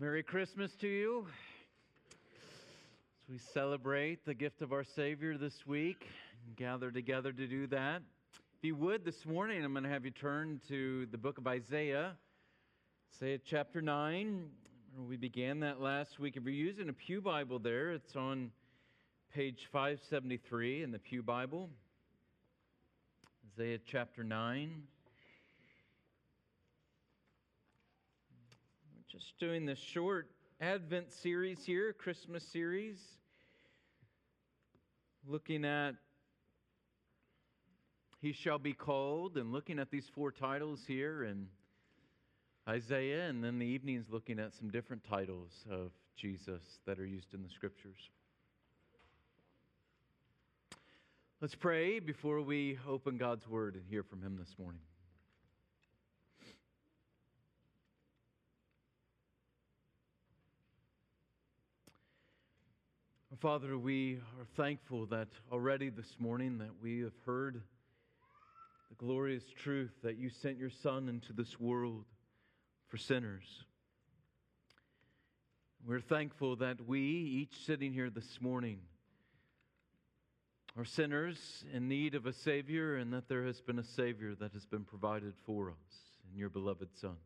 Merry Christmas to you. As we celebrate the gift of our Savior this week, gather together to do that. If you would, this morning I'm going to have you turn to the book of Isaiah, Isaiah chapter 9. We began that last week. If you're using a Pew Bible there, it's on page 573 in the Pew Bible. Isaiah chapter 9. Just doing this short Advent series here, Christmas series, looking at He shall be called, and looking at these four titles here in Isaiah, and then the evenings looking at some different titles of Jesus that are used in the scriptures. Let's pray before we open God's word and hear from Him this morning. Father, we are thankful that already this morning that we have heard the glorious truth that you sent your son into this world for sinners. We're thankful that we, each sitting here this morning, are sinners in need of a Savior and that there has been a Savior that has been provided for us in your beloved Son.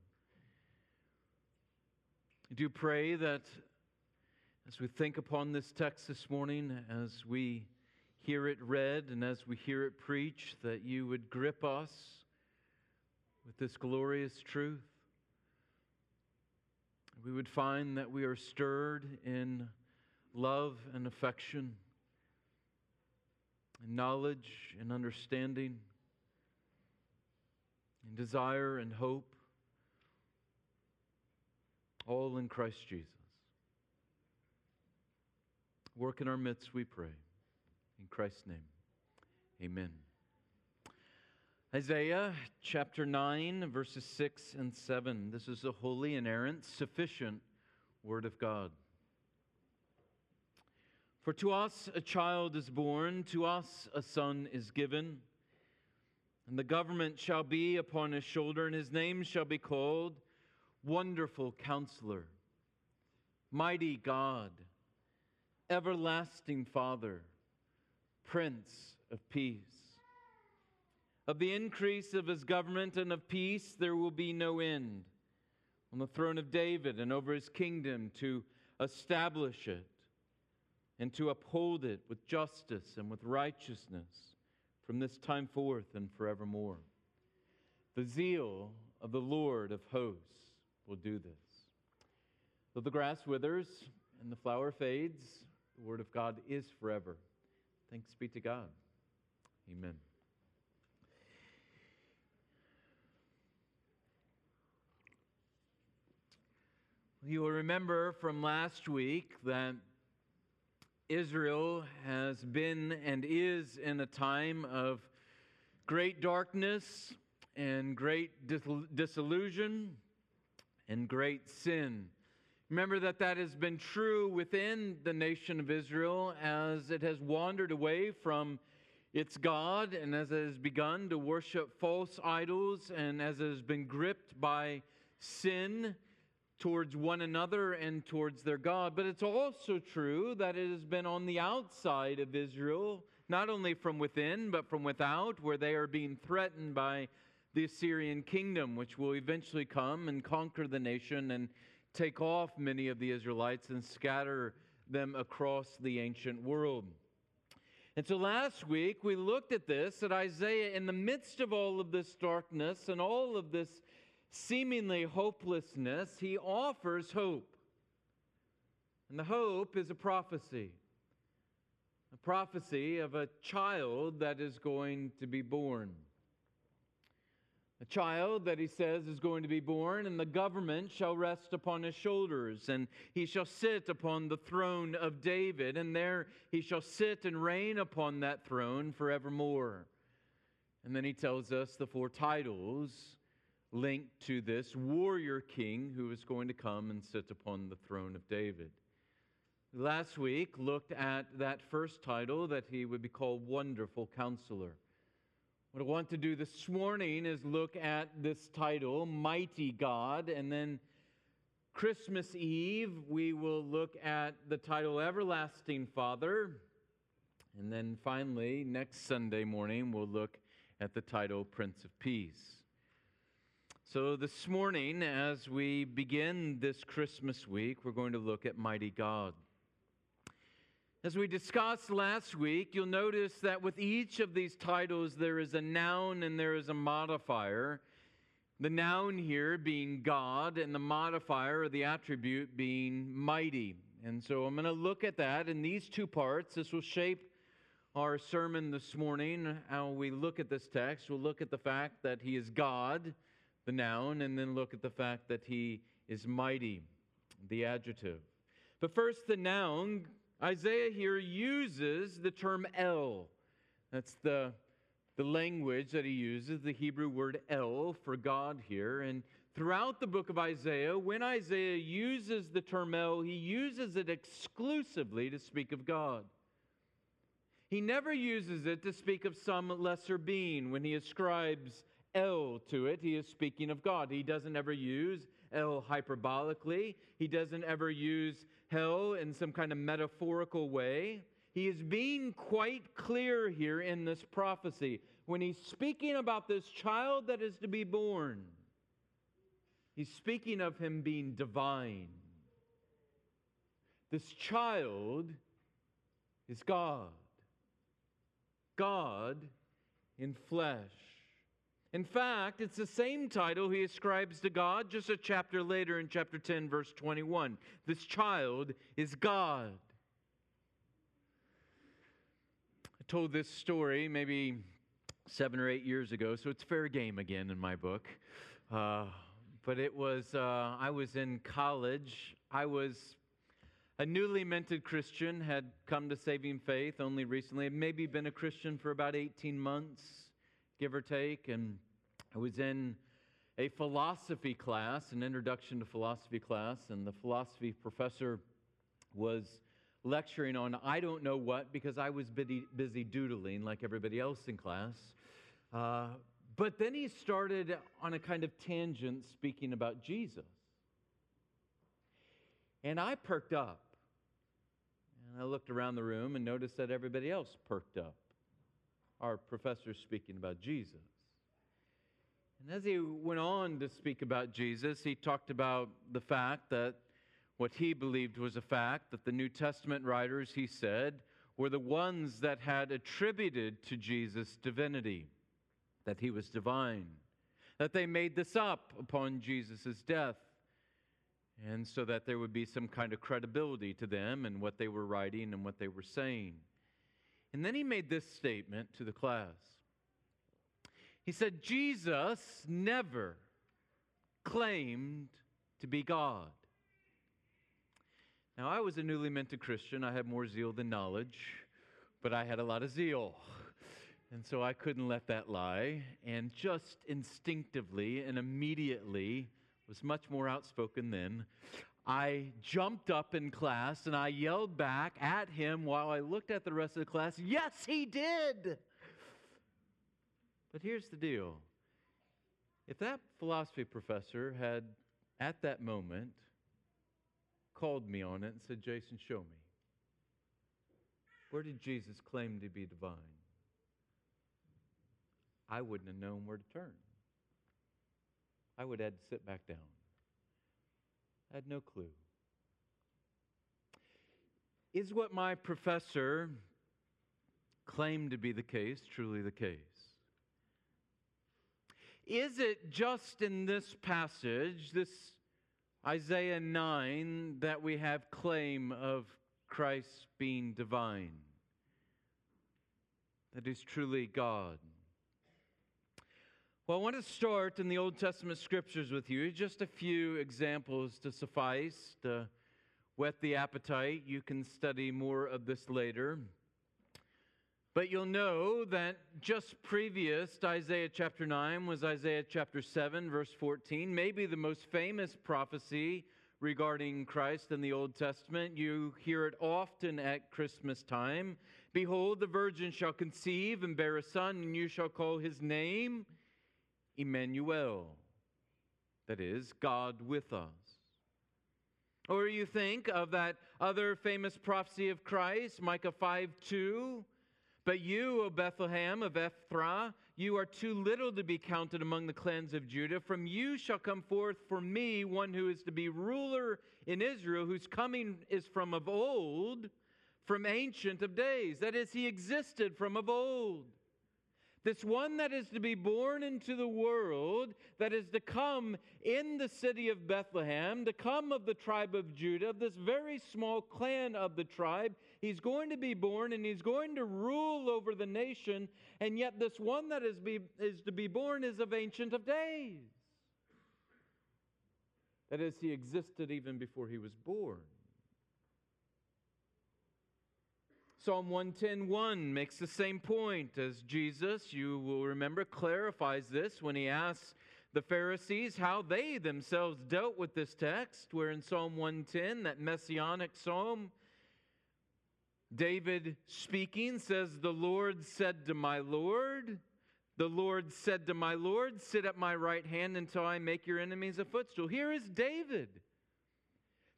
I do pray that as we think upon this text this morning, as we hear it read and as we hear it preached, that you would grip us with this glorious truth. We would find that we are stirred in love and affection, in knowledge and understanding, in desire and hope, all in Christ Jesus. Work in our midst, we pray. In Christ's name, amen. Isaiah chapter 9, verses 6 and 7. This is a holy, inerrant, sufficient word of God. For to us a child is born, to us a son is given, and the government shall be upon his shoulder, and his name shall be called Wonderful Counselor, Mighty God everlasting Father, Prince of Peace. Of the increase of his government and of peace there will be no end on the throne of David and over his kingdom to establish it and to uphold it with justice and with righteousness from this time forth and forevermore. The zeal of the Lord of hosts will do this. Though the grass withers and the flower fades, the Word of God is forever. Thanks be to God. Amen. You will remember from last week that Israel has been and is in a time of great darkness and great disillusion and great sin. Remember that that has been true within the nation of Israel as it has wandered away from its God and as it has begun to worship false idols and as it has been gripped by sin towards one another and towards their God. But it's also true that it has been on the outside of Israel, not only from within, but from without, where they are being threatened by the Assyrian kingdom, which will eventually come and conquer the nation and take off many of the Israelites and scatter them across the ancient world. And so last week we looked at this, that Isaiah, in the midst of all of this darkness and all of this seemingly hopelessness, he offers hope. And the hope is a prophecy a prophecy of a child that is going to be born a child that he says is going to be born, and the government shall rest upon his shoulders, and he shall sit upon the throne of David, and there he shall sit and reign upon that throne forevermore. And then he tells us the four titles linked to this warrior king who is going to come and sit upon the throne of David. Last week looked at that first title that he would be called Wonderful Counselor. What I want to do this morning is look at this title, Mighty God, and then Christmas Eve, we will look at the title Everlasting Father. And then finally, next Sunday morning, we'll look at the title Prince of Peace. So, this morning, as we begin this Christmas week, we're going to look at Mighty God. As we discussed last week, you'll notice that with each of these titles, there is a noun and there is a modifier. The noun here being God, and the modifier or the attribute being mighty. And so I'm going to look at that in these two parts. This will shape our sermon this morning. How we look at this text, we'll look at the fact that He is God, the noun, and then look at the fact that He is mighty, the adjective. But first, the noun. Isaiah here uses the term El. That's the, the language that he uses, the Hebrew word El for God here. And throughout the book of Isaiah, when Isaiah uses the term El, he uses it exclusively to speak of God. He never uses it to speak of some lesser being. When he ascribes El to it, he is speaking of God. He doesn't ever use El hyperbolically, he doesn't ever use El in some kind of metaphorical way. He is being quite clear here in this prophecy. When he's speaking about this child that is to be born, he's speaking of him being divine. This child is God, God in flesh. In fact, it's the same title he ascribes to God just a chapter later in chapter 10, verse 21. This child is God. I told this story maybe seven or eight years ago, so it's fair game again in my book. Uh, but it was, uh, I was in college. I was a newly minted Christian, had come to saving faith only recently, had maybe been a Christian for about 18 months give or take. And I was in a philosophy class, an introduction to philosophy class, and the philosophy professor was lecturing on I don't know what because I was busy, doodling like everybody else in class. Uh, but then he started on a kind of tangent speaking about Jesus. And I perked up. And I looked around the room and noticed that everybody else perked up our professor speaking about Jesus. And as he went on to speak about Jesus, he talked about the fact that what he believed was a fact that the New Testament writers, he said, were the ones that had attributed to Jesus divinity, that he was divine, that they made this up upon Jesus' death, and so that there would be some kind of credibility to them and what they were writing and what they were saying. And then he made this statement to the class. He said, Jesus never claimed to be God. Now, I was a newly minted Christian. I had more zeal than knowledge, but I had a lot of zeal. And so I couldn't let that lie. And just instinctively and immediately, was much more outspoken then, I jumped up in class and I yelled back at him while I looked at the rest of the class, Yes, he did! But here's the deal if that philosophy professor had, at that moment, called me on it and said, Jason, show me. Where did Jesus claim to be divine? I wouldn't have known where to turn. I would have had to sit back down. I had no clue. Is what my professor claimed to be the case truly the case? Is it just in this passage, this Isaiah 9, that we have claim of Christ being divine? That is truly God. Well, I want to start in the Old Testament scriptures with you. Just a few examples to suffice to whet the appetite. You can study more of this later. But you'll know that just previous to Isaiah chapter 9 was Isaiah chapter 7, verse 14, maybe the most famous prophecy regarding Christ in the Old Testament. You hear it often at Christmas time. Behold, the virgin shall conceive and bear a son, and you shall call his name Emmanuel, that is, God with us. Or you think of that other famous prophecy of Christ, Micah 5 2. But you, O Bethlehem of Ephraim, you are too little to be counted among the clans of Judah. From you shall come forth for me one who is to be ruler in Israel, whose coming is from of old, from ancient of days. That is, he existed from of old. This one that is to be born into the world, that is to come in the city of Bethlehem, to come of the tribe of Judah, this very small clan of the tribe, he's going to be born and he's going to rule over the nation. And yet, this one that is, be, is to be born is of ancient of days. That is, he existed even before he was born. Psalm 110:1 makes the same point as Jesus, you will remember, clarifies this when he asks the Pharisees how they themselves dealt with this text, where in Psalm 110, that messianic psalm, David speaking says, The Lord said to my Lord, the Lord said to my Lord, Sit at my right hand until I make your enemies a footstool. Here is David,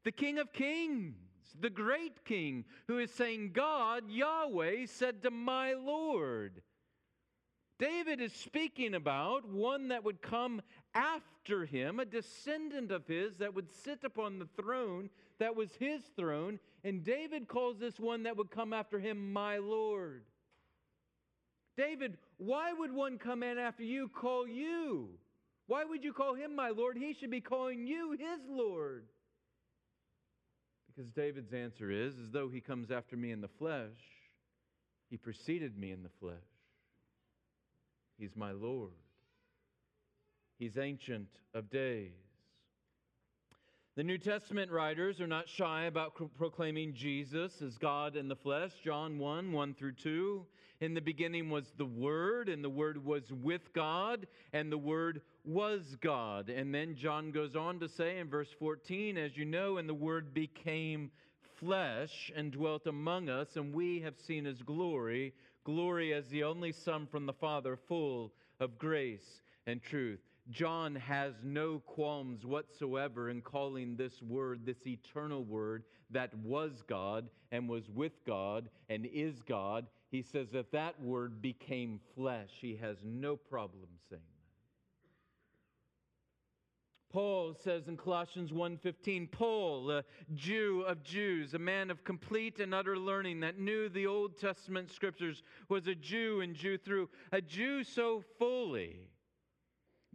the King of Kings the great king, who is saying, God, Yahweh, said to my Lord. David is speaking about one that would come after him, a descendant of his that would sit upon the throne that was his throne. And David calls this one that would come after him, my Lord. David, why would one come in after you call you? Why would you call him my Lord? He should be calling you his Lord. Because David's answer is as though he comes after me in the flesh, he preceded me in the flesh. He's my Lord. He's ancient of days. The New Testament writers are not shy about proclaiming Jesus as God in the flesh. John 1 1 through 2. In the beginning was the Word, and the Word was with God, and the Word was God. And then John goes on to say in verse 14, as you know, and the Word became flesh and dwelt among us, and we have seen his glory, glory as the only Son from the Father, full of grace and truth. John has no qualms whatsoever in calling this word, this eternal word that was God and was with God and is God, he says that that word became flesh. He has no problem saying that. Paul says in Colossians 1:15, Paul, a Jew of Jews, a man of complete and utter learning that knew the Old Testament scriptures, was a Jew and Jew through, a Jew so fully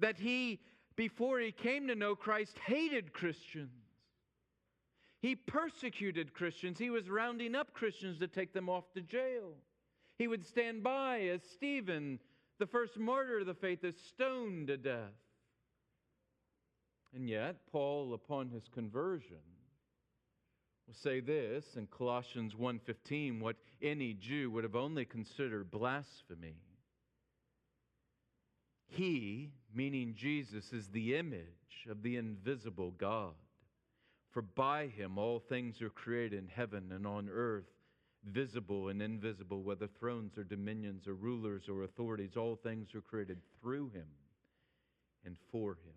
that he before he came to know Christ hated Christians. He persecuted Christians. He was rounding up Christians to take them off to jail. He would stand by as Stephen, the first martyr of the faith, is stoned to death. And yet, Paul, upon his conversion, will say this in Colossians 1:15, what any Jew would have only considered blasphemy. He, meaning Jesus, is the image of the invisible God. For by him all things are created in heaven and on earth visible and invisible, whether thrones or dominions or rulers or authorities, all things are created through him and for him.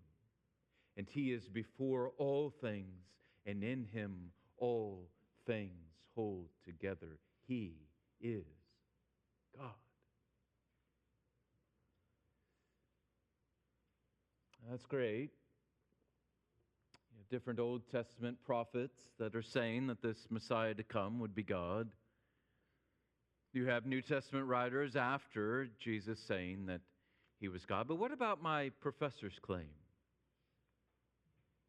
And he is before all things, and in him all things hold together. He is God. That's great. You have different Old Testament prophets that are saying that this Messiah to come would be God. You have New Testament writers after Jesus saying that he was God. But what about my professor's claim?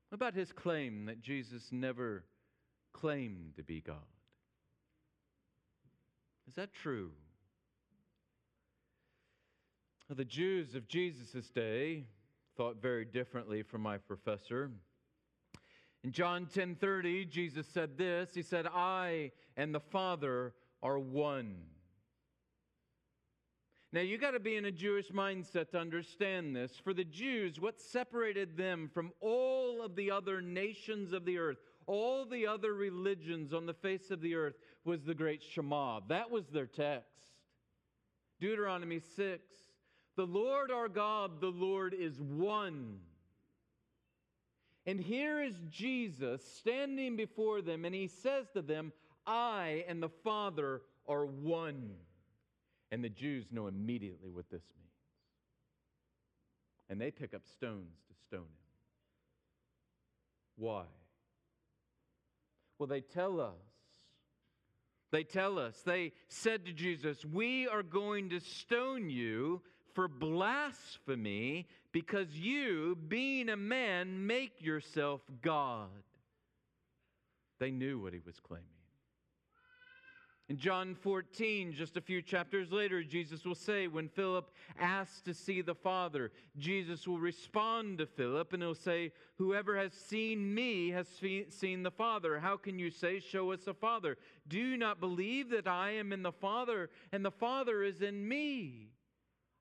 What about his claim that Jesus never claimed to be God? Is that true? Well, the Jews of Jesus' day thought very differently from my professor. In John 10:30, Jesus said this. He said, "I and the Father are one." Now, you got to be in a Jewish mindset to understand this. For the Jews, what separated them from all of the other nations of the earth, all the other religions on the face of the earth, was the great Shema. That was their text. Deuteronomy 6 The Lord our God, the Lord is one. And here is Jesus standing before them, and he says to them, I and the Father are one. And the Jews know immediately what this means. And they pick up stones to stone him. Why? Well, they tell us. They tell us, they said to Jesus, We are going to stone you for blasphemy because you, being a man, make yourself God. They knew what he was claiming. In John 14, just a few chapters later, Jesus will say, when Philip asks to see the Father, Jesus will respond to Philip and he'll say, Whoever has seen me has seen the Father. How can you say, Show us the Father? Do you not believe that I am in the Father and the Father is in me?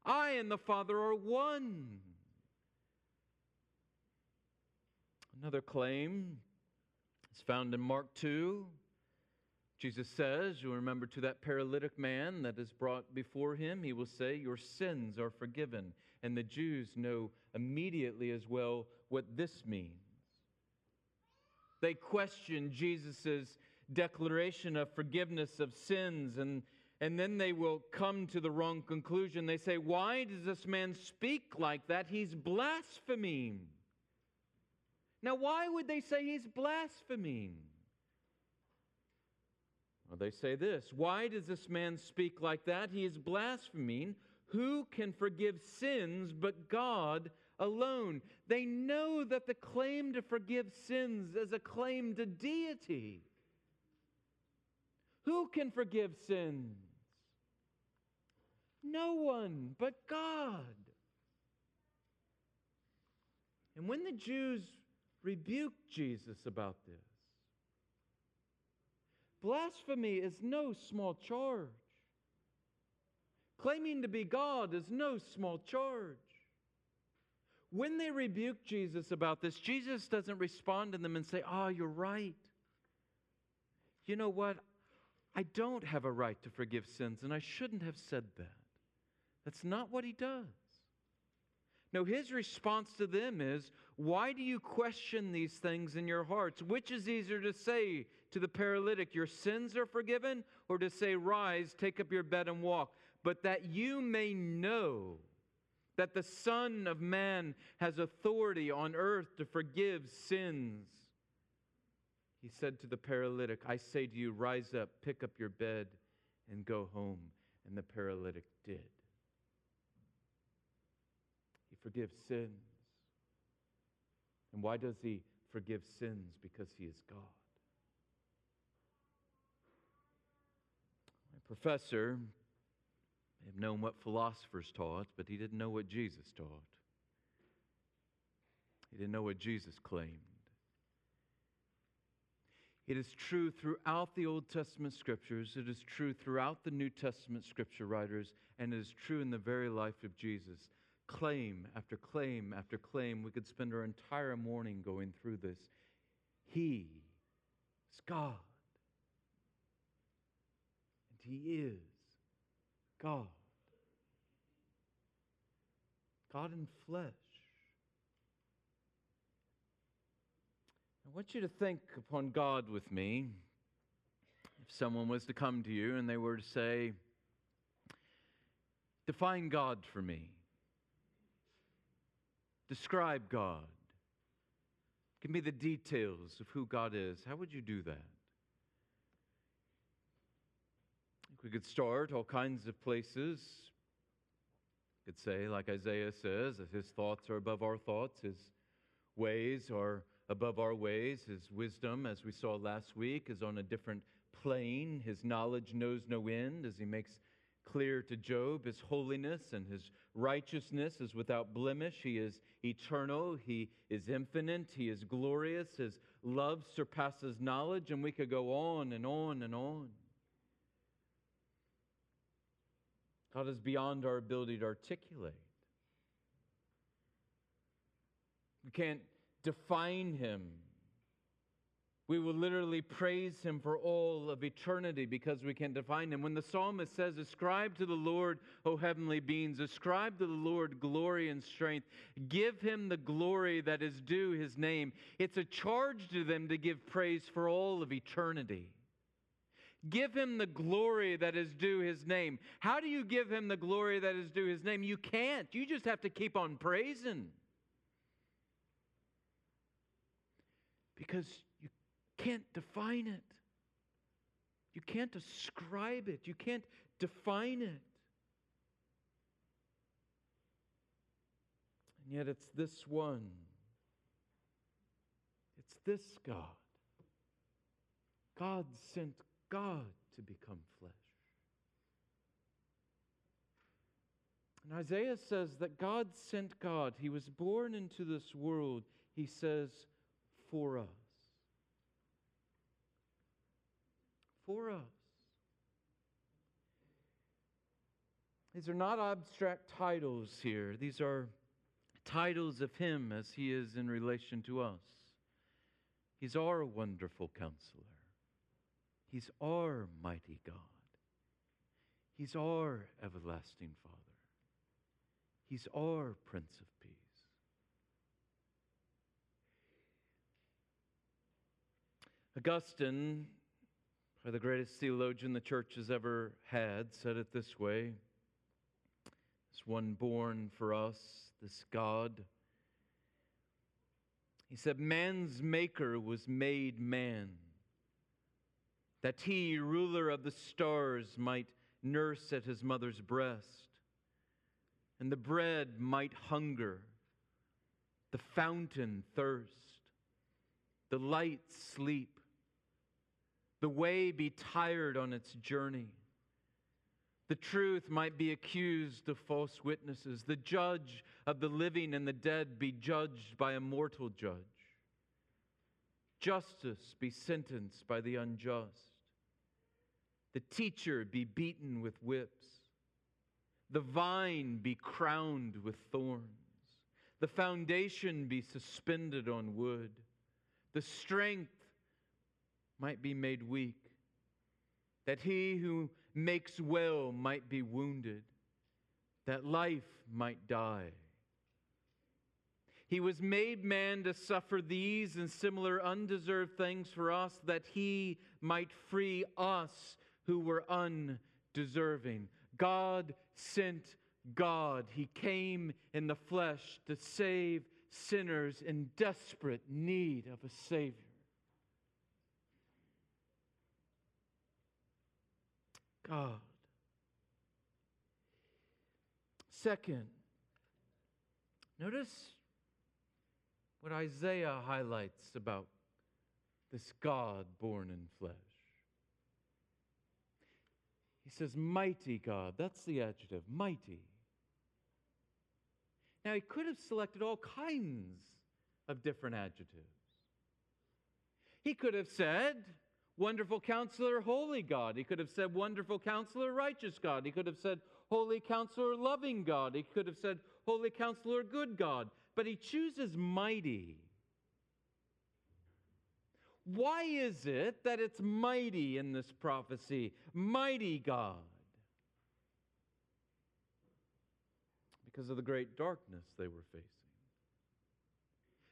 I and the Father are one. Another claim is found in Mark 2. Jesus says, you remember to that paralytic man that is brought before him, he will say, Your sins are forgiven. And the Jews know immediately as well what this means. They question Jesus' declaration of forgiveness of sins, and, and then they will come to the wrong conclusion. They say, Why does this man speak like that? He's blaspheming. Now, why would they say he's blaspheming? Well, they say this Why does this man speak like that? He is blaspheming. Who can forgive sins but God alone? They know that the claim to forgive sins is a claim to deity. Who can forgive sins? No one but God. And when the Jews rebuked Jesus about this, Blasphemy is no small charge. Claiming to be God is no small charge. When they rebuke Jesus about this, Jesus doesn't respond to them and say, Oh, you're right. You know what? I don't have a right to forgive sins, and I shouldn't have said that. That's not what he does. No, his response to them is, Why do you question these things in your hearts? Which is easier to say to the paralytic, Your sins are forgiven, or to say, Rise, take up your bed and walk? But that you may know that the Son of Man has authority on earth to forgive sins. He said to the paralytic, I say to you, rise up, pick up your bed, and go home. And the paralytic did. He forgives sins. And why does he forgive sins? Because he is God. My professor may have known what philosophers taught, but he didn't know what Jesus taught. He didn't know what Jesus claimed. It is true throughout the Old Testament scriptures, it is true throughout the New Testament scripture writers, and it is true in the very life of Jesus. Claim after claim after claim. We could spend our entire morning going through this. He is God. And He is God. God in flesh. I want you to think upon God with me. If someone was to come to you and they were to say, Define God for me, describe God, give me the details of who God is, how would you do that? We could start all kinds of places. We could say, like Isaiah says, that his thoughts are above our thoughts, his ways are above our ways, his wisdom, as we saw last week, is on a different plane. His knowledge knows no end, as he makes clear to Job. His holiness and his righteousness is without blemish. He is eternal. He is infinite. He is glorious. His love surpasses knowledge. And we could go on and on and on. God is beyond our ability to articulate. We can't define him. We will literally praise him for all of eternity because we can define him. When the psalmist says, Ascribe to the Lord, O heavenly beings, ascribe to the Lord glory and strength, give him the glory that is due his name, it's a charge to them to give praise for all of eternity. Give him the glory that is due his name. How do you give him the glory that is due his name? You can't. You just have to keep on praising. Because you can't define it. You can't describe it. You can't define it. And yet it's this one. It's this God. God sent God to become flesh. And Isaiah says that God sent God. He was born into this world, he says, for us. For us. These are not abstract titles here. These are titles of Him as He is in relation to us. He's our wonderful counselor. He's our mighty God. He's our everlasting Father. He's our Prince of Peace. Augustine, the greatest theologian the church has ever had, said it this way This one born for us, this God. He said, Man's maker was made man that he, ruler of the stars, might nurse at his mother's breast, and the bread might hunger, the fountain thirst, the light sleep, the way be tired on its journey. The truth might be accused of false witnesses, the judge of the living and the dead be judged by a mortal judge, justice be sentenced by the unjust. The teacher be beaten with whips, the vine be crowned with thorns, the foundation be suspended on wood, the strength might be made weak, that he who makes well might be wounded, that life might die. He was made man to suffer these and similar undeserved things for us, that he might free us who were undeserving. God sent God. He came in the flesh to save sinners in desperate need of a Savior. God. Second, notice what Isaiah highlights about this God born in flesh. He says, Mighty God. That's the adjective, mighty. Now, he could have selected all kinds of different adjectives. He could have said, Wonderful counselor, holy God. He could have said, Wonderful counselor, righteous God. He could have said, Holy counselor, loving God. He could have said, Holy counselor, good God. But he chooses mighty. Why is it that it's mighty in this prophecy? Mighty God. Because of the great darkness they were facing.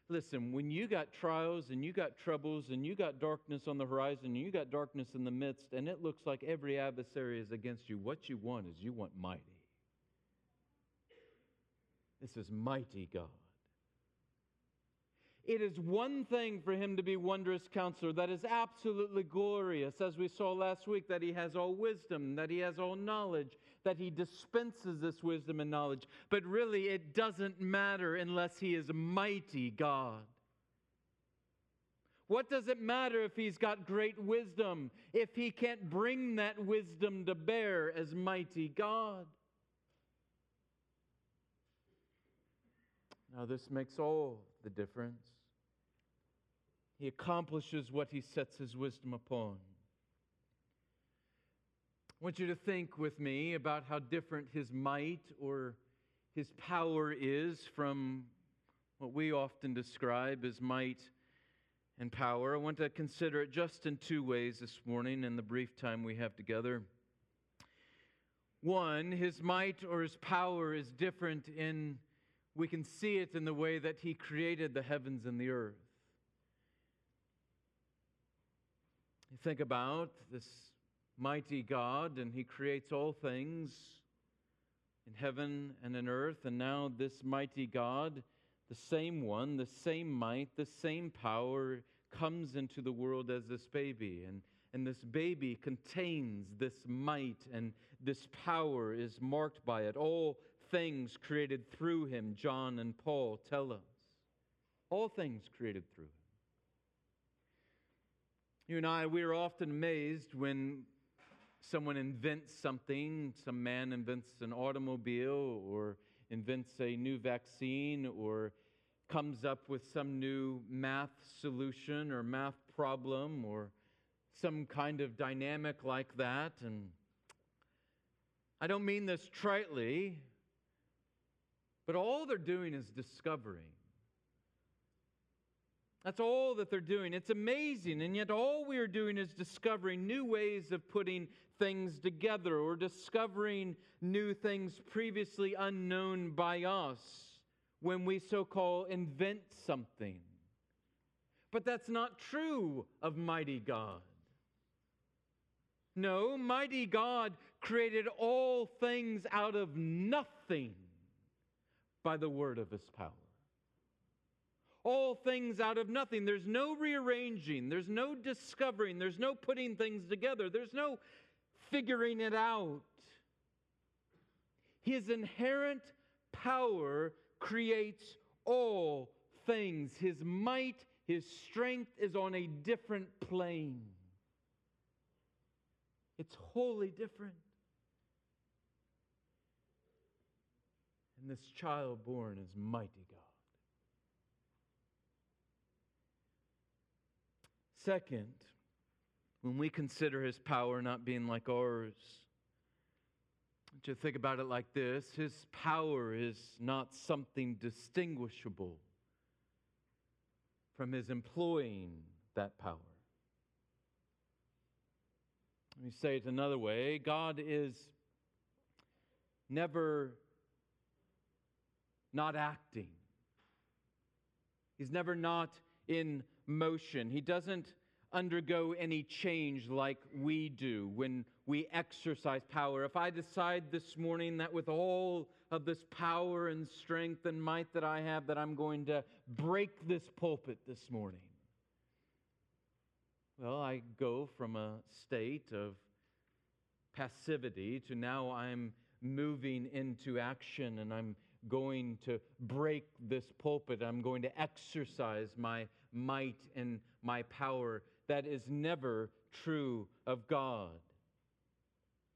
Listen, when you got trials and you got troubles and you got darkness on the horizon and you got darkness in the midst, and it looks like every adversary is against you, what you want is you want mighty. This is mighty God. It is one thing for him to be wondrous counselor. That is absolutely glorious, as we saw last week, that he has all wisdom, that he has all knowledge, that he dispenses this wisdom and knowledge. But really, it doesn't matter unless he is mighty God. What does it matter if he's got great wisdom if he can't bring that wisdom to bear as mighty God? Now, this makes all the difference. He accomplishes what he sets his wisdom upon. I want you to think with me about how different his might or his power is from what we often describe as might and power. I want to consider it just in two ways this morning in the brief time we have together. One, his might or his power is different in, we can see it in the way that he created the heavens and the earth. You think about this mighty God, and he creates all things in heaven and in earth, and now this mighty God the same one, the same might, the same power comes into the world as this baby. And, and this baby contains this might, and this power is marked by it. All things created through him, John and Paul tell us. All things created through him. You and I, we are often amazed when someone invents something, some man invents an automobile or invents a new vaccine or comes up with some new math solution or math problem or some kind of dynamic like that. And I don't mean this tritely, but all they're doing is discovering. That's all that they're doing. It's amazing, and yet all we are doing is discovering new ways of putting things together or discovering new things previously unknown by us when we so call invent something. But that's not true of mighty God. No, mighty God created all things out of nothing by the word of his power. All things out of nothing. There's no rearranging, there's no discovering, there's no putting things together, there's no figuring it out. His inherent power creates all things. His might, his strength is on a different plane. It's wholly different. And this child born is mighty God. Second, when we consider his power not being like ours, to think about it like this? His power is not something distinguishable from His employing that power. Let me say it another way. God is never not acting, He's never not in motion. He doesn't undergo any change like we do when we exercise power. If I decide this morning that with all of this power and strength and might that I have, that I'm going to break this pulpit this morning, well, I go from a state of passivity to now I'm moving into action and I'm going to break this pulpit. I'm going to exercise my might and my power that is never true of God.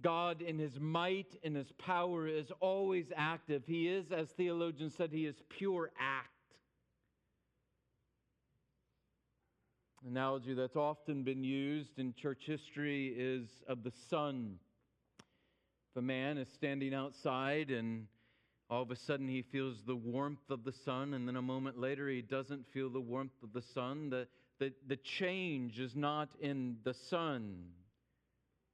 God, in his might and his power, is always active. He is, as theologians said, he is pure act. Analogy that's often been used in church history is of the sun. If a man is standing outside and all of a sudden he feels the warmth of the sun, and then a moment later he doesn't feel the warmth of the sun, the, the, the change is not in the sun,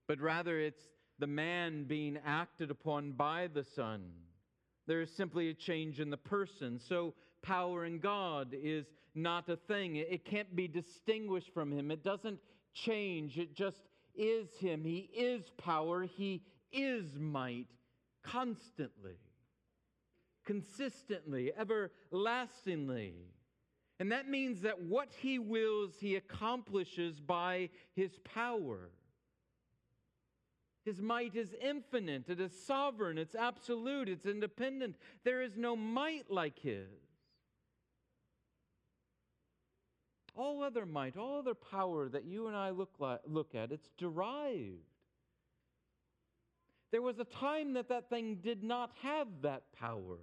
but rather it's the man being acted upon by the sun. There is simply a change in the person. So, power in God is not a thing. It can't be distinguished from Him. It doesn't change, it just is Him. He is power, He is might constantly, consistently, everlastingly. And that means that what he wills, he accomplishes by his power. His might is infinite, it is sovereign, it's absolute, it's independent. There is no might like his. All other might, all other power that you and I look, like, look at, it's derived. There was a time that that thing did not have that power.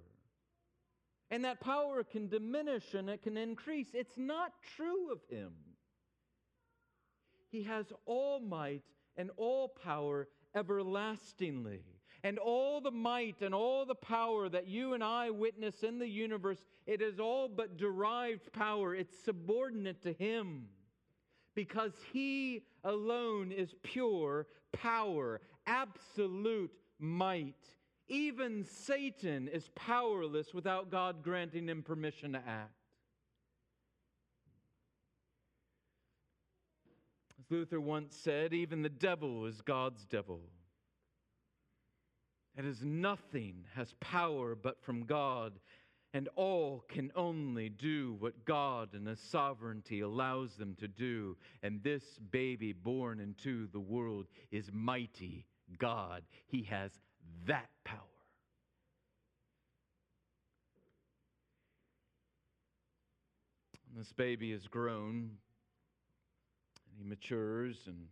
And that power can diminish and it can increase. It's not true of him. He has all might and all power everlastingly. And all the might and all the power that you and I witness in the universe, it is all but derived power. It's subordinate to Him. because he alone is pure power, absolute might. Even Satan is powerless without God granting him permission to act. As Luther once said, even the devil is God's devil. It is nothing has power but from God, and all can only do what God in His sovereignty allows them to do. And this baby born into the world is mighty God. He has that power. And this baby is grown and he matures and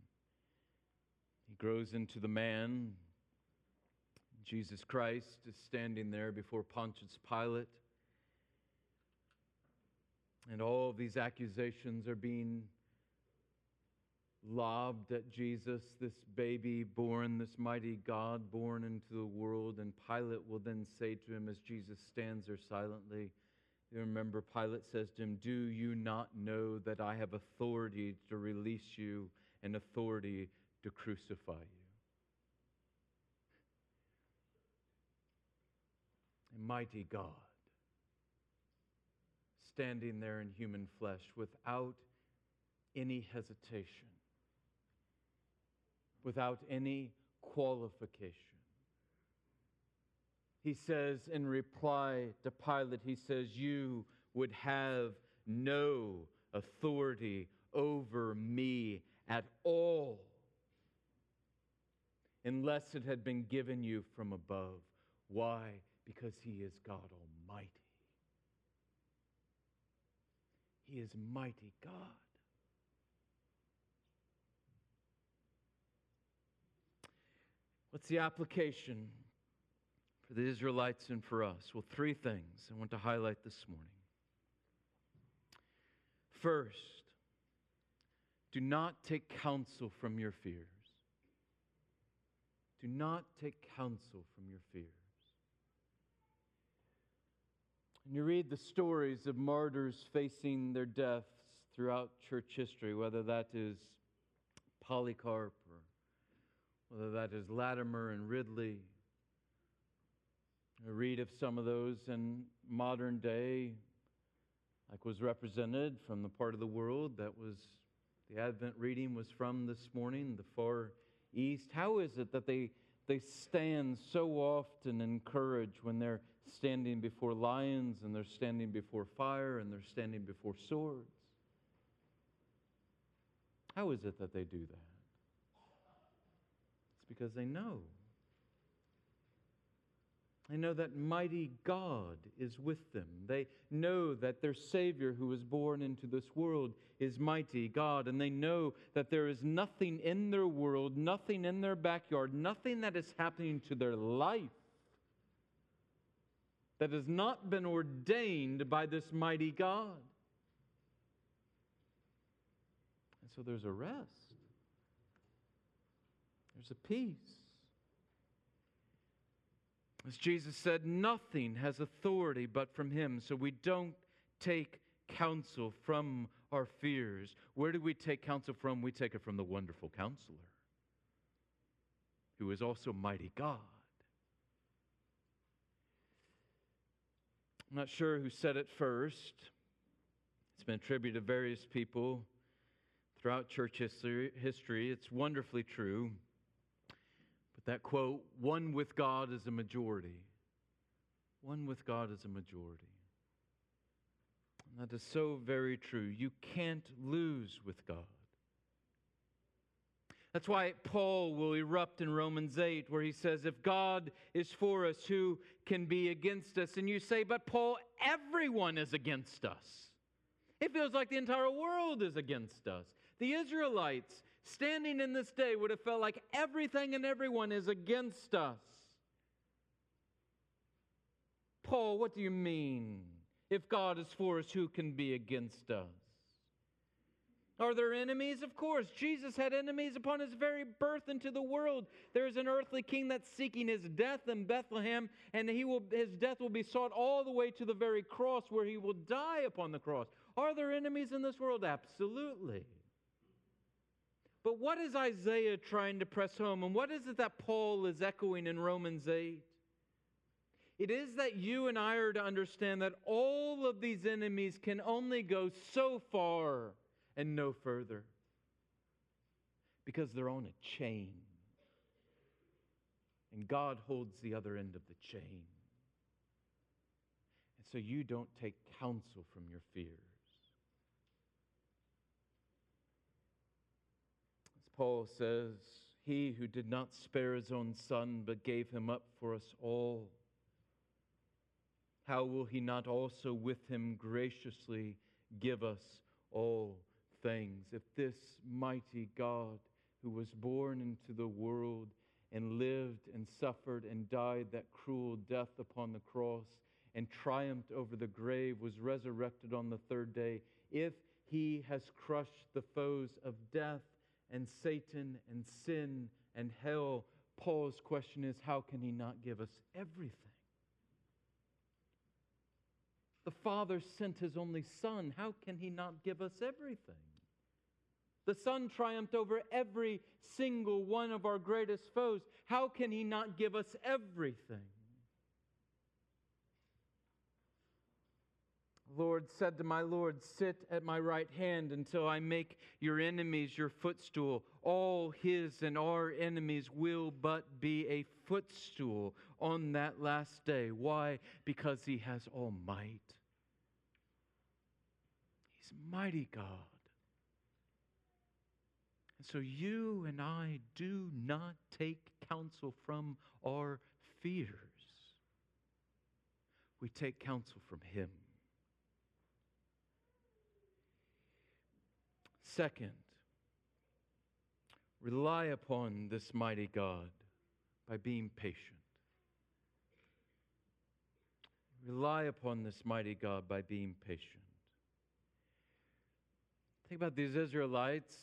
he grows into the man. Jesus Christ is standing there before Pontius Pilate. And all of these accusations are being lobbed at Jesus, this baby born, this mighty God born into the world. And Pilate will then say to him, as Jesus stands there silently, you remember, Pilate says to him, Do you not know that I have authority to release you and authority to crucify you? And mighty God, standing there in human flesh without any hesitation, without any qualification he says in reply to Pilate, he says, You would have no authority over me at all unless it had been given you from above. Why? Because he is God Almighty. He is mighty God. What's the application? for the Israelites and for us? Well, three things I want to highlight this morning. First, do not take counsel from your fears. Do not take counsel from your fears. And you read the stories of martyrs facing their deaths throughout church history, whether that is Polycarp or whether that is Latimer and Ridley I read of some of those in modern day, like was represented from the part of the world that was the Advent reading was from this morning, the far east. How is it that they, they stand so often in courage when they're standing before lions and they're standing before fire and they're standing before swords? How is it that they do that? Because they know. They know that mighty God is with them. They know that their Savior, who was born into this world, is mighty God. And they know that there is nothing in their world, nothing in their backyard, nothing that is happening to their life that has not been ordained by this mighty God. And so there's a rest, there's a peace. As Jesus said, nothing has authority but from Him, so we don't take counsel from our fears. Where do we take counsel from? We take it from the wonderful counselor, who is also mighty God. I'm not sure who said it first. It's been attributed to various people throughout church history. It's wonderfully true. That quote, one with God is a majority. One with God is a majority. And that is so very true. You can't lose with God. That's why Paul will erupt in Romans 8, where he says, If God is for us, who can be against us? And you say, But Paul, everyone is against us. It feels like the entire world is against us. The Israelites, standing in this day would have felt like everything and everyone is against us. Paul, what do you mean? If God is for us, who can be against us? Are there enemies? Of course. Jesus had enemies upon his very birth into the world. There is an earthly king that's seeking his death in Bethlehem, and he will, his death will be sought all the way to the very cross where he will die upon the cross. Are there enemies in this world? Absolutely. But what is Isaiah trying to press home? And what is it that Paul is echoing in Romans 8? It is that you and I are to understand that all of these enemies can only go so far and no further because they're on a chain. And God holds the other end of the chain. And so you don't take counsel from your fears. As Paul says, He who did not spare his own son, but gave him up for us all, how will he not also with him graciously give us all things? If this mighty God, who was born into the world and lived and suffered and died that cruel death upon the cross and triumphed over the grave, was resurrected on the third day, if he has crushed the foes of death and Satan and sin and hell, Paul's question is how can he not give us everything? The Father sent his only Son. How can he not give us everything? The Son triumphed over every single one of our greatest foes. How can He not give us everything? Lord said to my Lord, Sit at my right hand until I make your enemies your footstool. All his and our enemies will but be a footstool on that last day. Why? Because he has all might. He's mighty God. And so you and I do not take counsel from our fears. We take counsel from Him. Second, rely upon this mighty God by being patient. Rely upon this mighty God by being patient. Think about these Israelites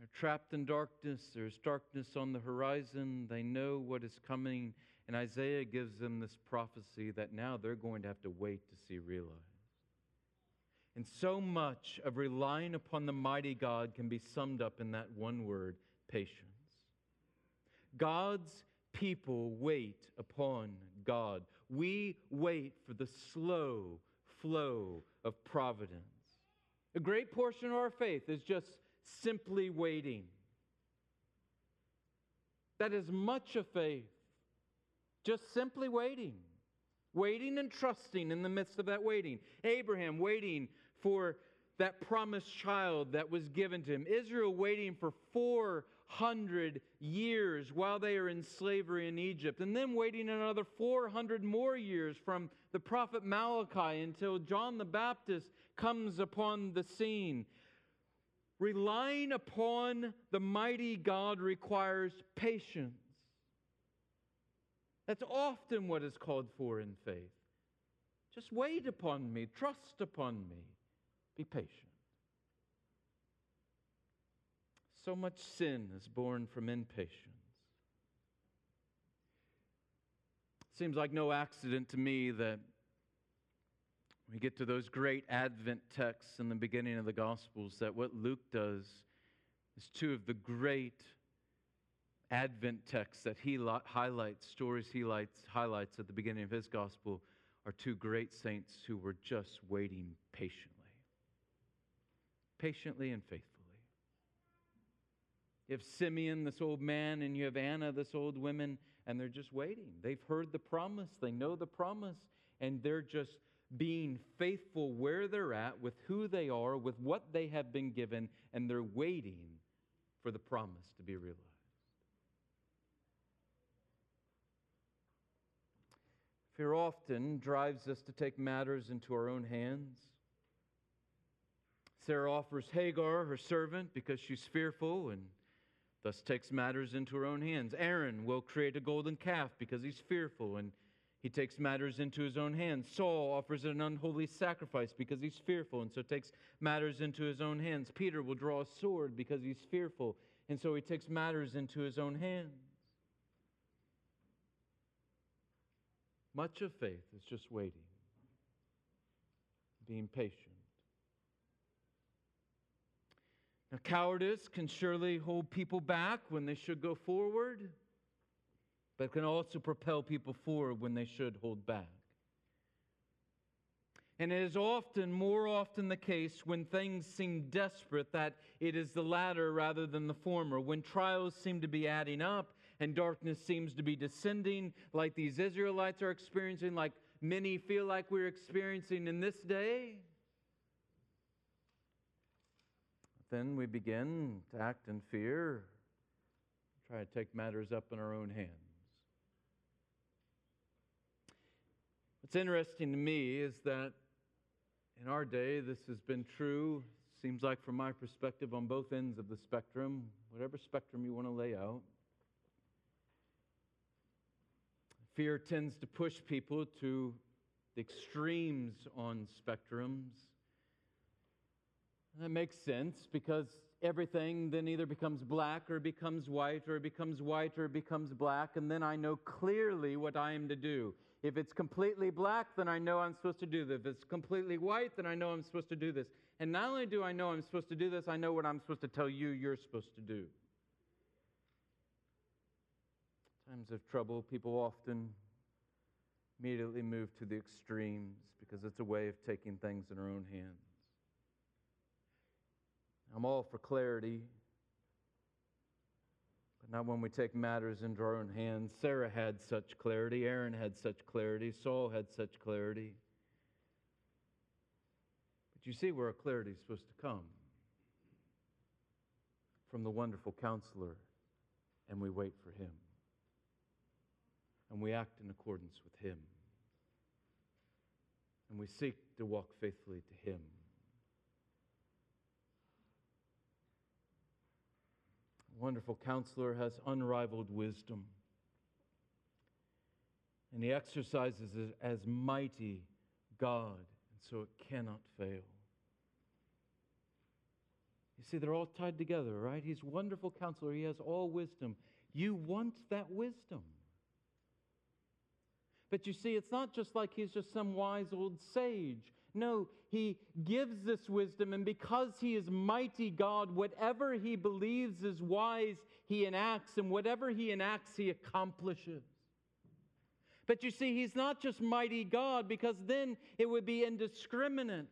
they're trapped in darkness. There's darkness on the horizon. They know what is coming. And Isaiah gives them this prophecy that now they're going to have to wait to see realized. And so much of relying upon the mighty God can be summed up in that one word patience. God's people wait upon God. We wait for the slow flow of providence. A great portion of our faith is just simply waiting. That is much of faith. Just simply waiting. Waiting and trusting in the midst of that waiting. Abraham waiting for that promised child that was given to him. Israel waiting for 400 years while they are in slavery in Egypt. And then waiting another 400 more years from the prophet Malachi until John the Baptist comes upon the scene. Relying upon the mighty God requires patience. That's often what is called for in faith. Just wait upon me, trust upon me, be patient. So much sin is born from impatience. Seems like no accident to me that we get to those great Advent texts in the beginning of the Gospels that what Luke does is two of the great Advent texts that he highlights, stories he lights, highlights at the beginning of his Gospel, are two great saints who were just waiting patiently. Patiently and faithfully. You have Simeon, this old man, and you have Anna, this old woman, and they're just waiting. They've heard the promise, they know the promise, and they're just being faithful where they're at, with who they are, with what they have been given, and they're waiting for the promise to be realized. Fear often drives us to take matters into our own hands. Sarah offers Hagar, her servant, because she's fearful and thus takes matters into her own hands. Aaron will create a golden calf because he's fearful and he takes matters into his own hands. Saul offers an unholy sacrifice because he's fearful, and so takes matters into his own hands. Peter will draw a sword because he's fearful, and so he takes matters into his own hands. Much of faith is just waiting, being patient. Now, cowardice can surely hold people back when they should go forward, but can also propel people forward when they should hold back. And it is often, more often, the case when things seem desperate that it is the latter rather than the former. When trials seem to be adding up and darkness seems to be descending, like these Israelites are experiencing, like many feel like we're experiencing in this day, then we begin to act in fear, try to take matters up in our own hands. What's interesting to me is that in our day, this has been true, seems like from my perspective, on both ends of the spectrum, whatever spectrum you want to lay out. Fear tends to push people to the extremes on spectrums. That makes sense because everything then either becomes black or becomes white or becomes white or becomes black, and then I know clearly what I am to do. If it's completely black, then I know I'm supposed to do this. If it's completely white, then I know I'm supposed to do this. And not only do I know I'm supposed to do this, I know what I'm supposed to tell you you're supposed to do. Times of trouble, people often immediately move to the extremes because it's a way of taking things in our own hands. I'm all for clarity, but not when we take matters into our own hands. Sarah had such clarity, Aaron had such clarity, Saul had such clarity. But you see where our clarity is supposed to come from the wonderful counselor, and we wait for him. And we act in accordance with him. And we seek to walk faithfully to him. Wonderful counselor has unrivaled wisdom. And he exercises it as mighty God, and so it cannot fail. You see, they're all tied together, right? He's wonderful counselor. He has all wisdom. You want that wisdom. But you see, it's not just like he's just some wise old sage. No, he gives this wisdom, and because he is mighty God, whatever he believes is wise, he enacts, and whatever he enacts, he accomplishes. But you see, he's not just mighty God, because then it would be indiscriminate.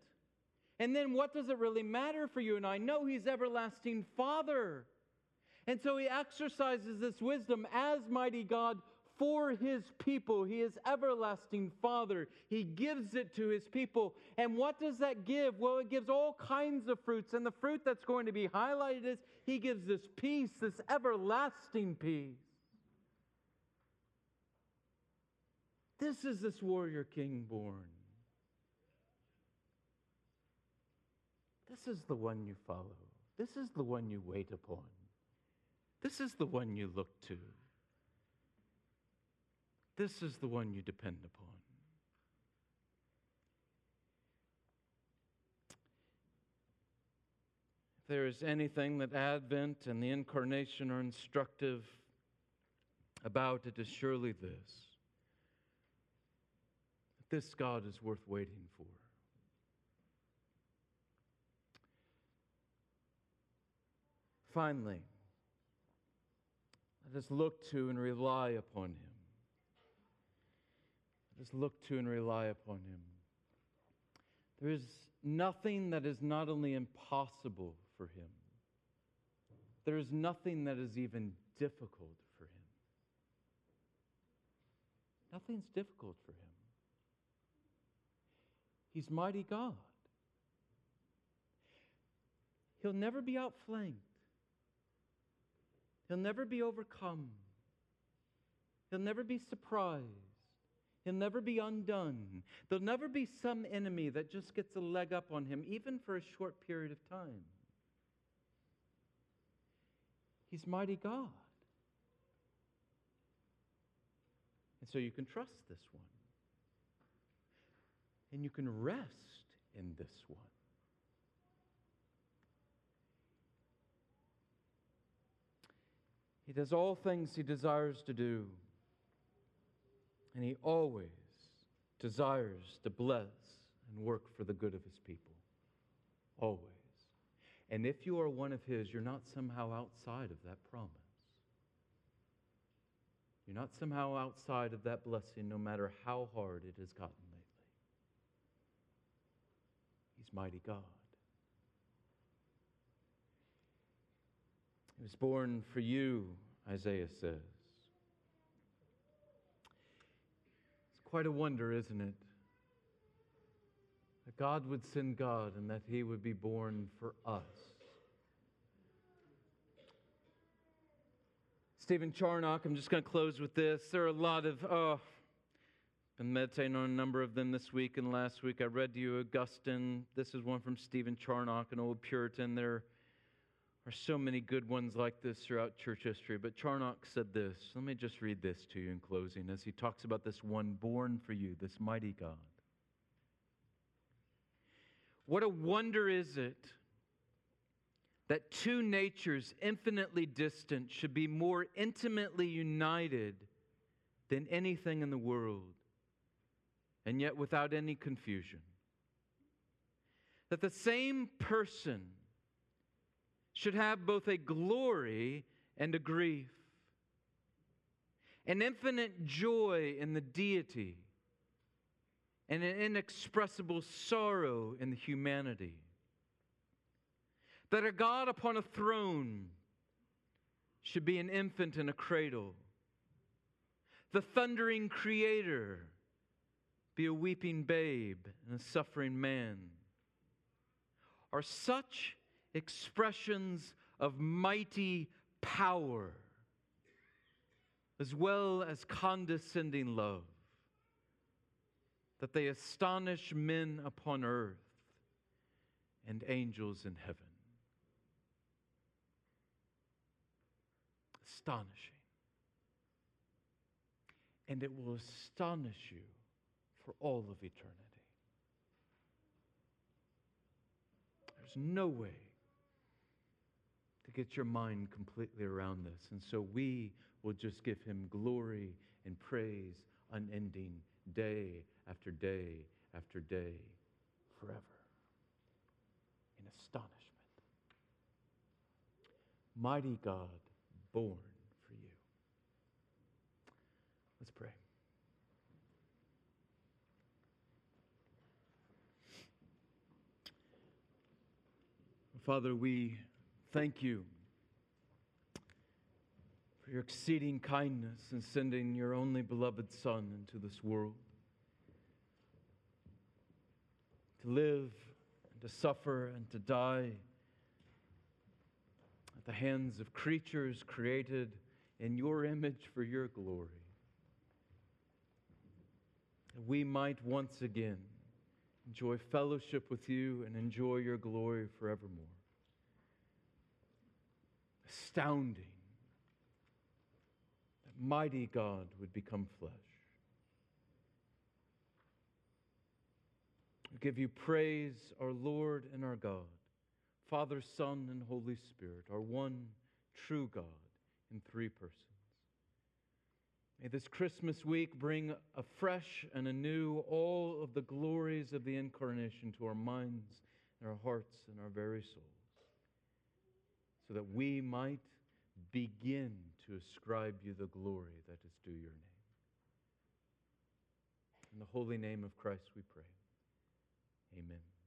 And then what does it really matter for you and I? know he's everlasting Father. And so he exercises this wisdom as mighty God for his people. He is everlasting Father. He gives it to his people. And what does that give? Well, it gives all kinds of fruits. And the fruit that's going to be highlighted is he gives this peace, this everlasting peace. This is this warrior king born. This is the one you follow. This is the one you wait upon. This is the one you look to. This is the one you depend upon. If there is anything that Advent and the Incarnation are instructive about, it is surely this that this God is worth waiting for. Finally, let us look to and rely upon Him. Just look to and rely upon Him. There is nothing that is not only impossible for Him, there is nothing that is even difficult for Him. Nothing's difficult for Him. He's mighty God. He'll never be outflanked. He'll never be overcome. He'll never be surprised. He'll never be undone. There'll never be some enemy that just gets a leg up on him, even for a short period of time. He's mighty God. And so you can trust this one. And you can rest in this one. He does all things he desires to do. And he always desires to bless and work for the good of his people. Always. And if you are one of His, you're not somehow outside of that promise. You're not somehow outside of that blessing, no matter how hard it has gotten lately. He's mighty God. He was born for you, Isaiah says. Quite a wonder, isn't it? That God would send God and that He would be born for us. Stephen Charnock, I'm just going to close with this. There are a lot of, oh, been meditating on a number of them this week and last week. I read to you Augustine. This is one from Stephen Charnock, an old Puritan. There are so many good ones like this throughout church history. But Charnock said this. Let me just read this to you in closing as he talks about this one born for you, this mighty God. What a wonder is it that two natures infinitely distant should be more intimately united than anything in the world, and yet without any confusion. That the same person should have both a glory and a grief, an infinite joy in the deity, and an inexpressible sorrow in the humanity. That a God upon a throne should be an infant in a cradle, the thundering creator be a weeping babe and a suffering man, are such expressions of mighty power as well as condescending love that they astonish men upon earth and angels in heaven. astonishing. And it will astonish you for all of eternity. There's no way to get your mind completely around this. And so we will just give him glory and praise unending day after day after day forever in astonishment. Mighty God, born for you. Let's pray. Father, we thank you for your exceeding kindness in sending your only beloved Son into this world to live and to suffer and to die at the hands of creatures created in your image for your glory we might once again enjoy fellowship with you and enjoy your glory forevermore. Astounding that mighty God would become flesh. We give you praise, our Lord and our God, Father, Son, and Holy Spirit, our one true God in three persons. May this Christmas week bring afresh and anew all of the glories of the incarnation to our minds and our hearts and our very souls, so that we might begin to ascribe you the glory that is due your name. In the holy name of Christ we pray. Amen.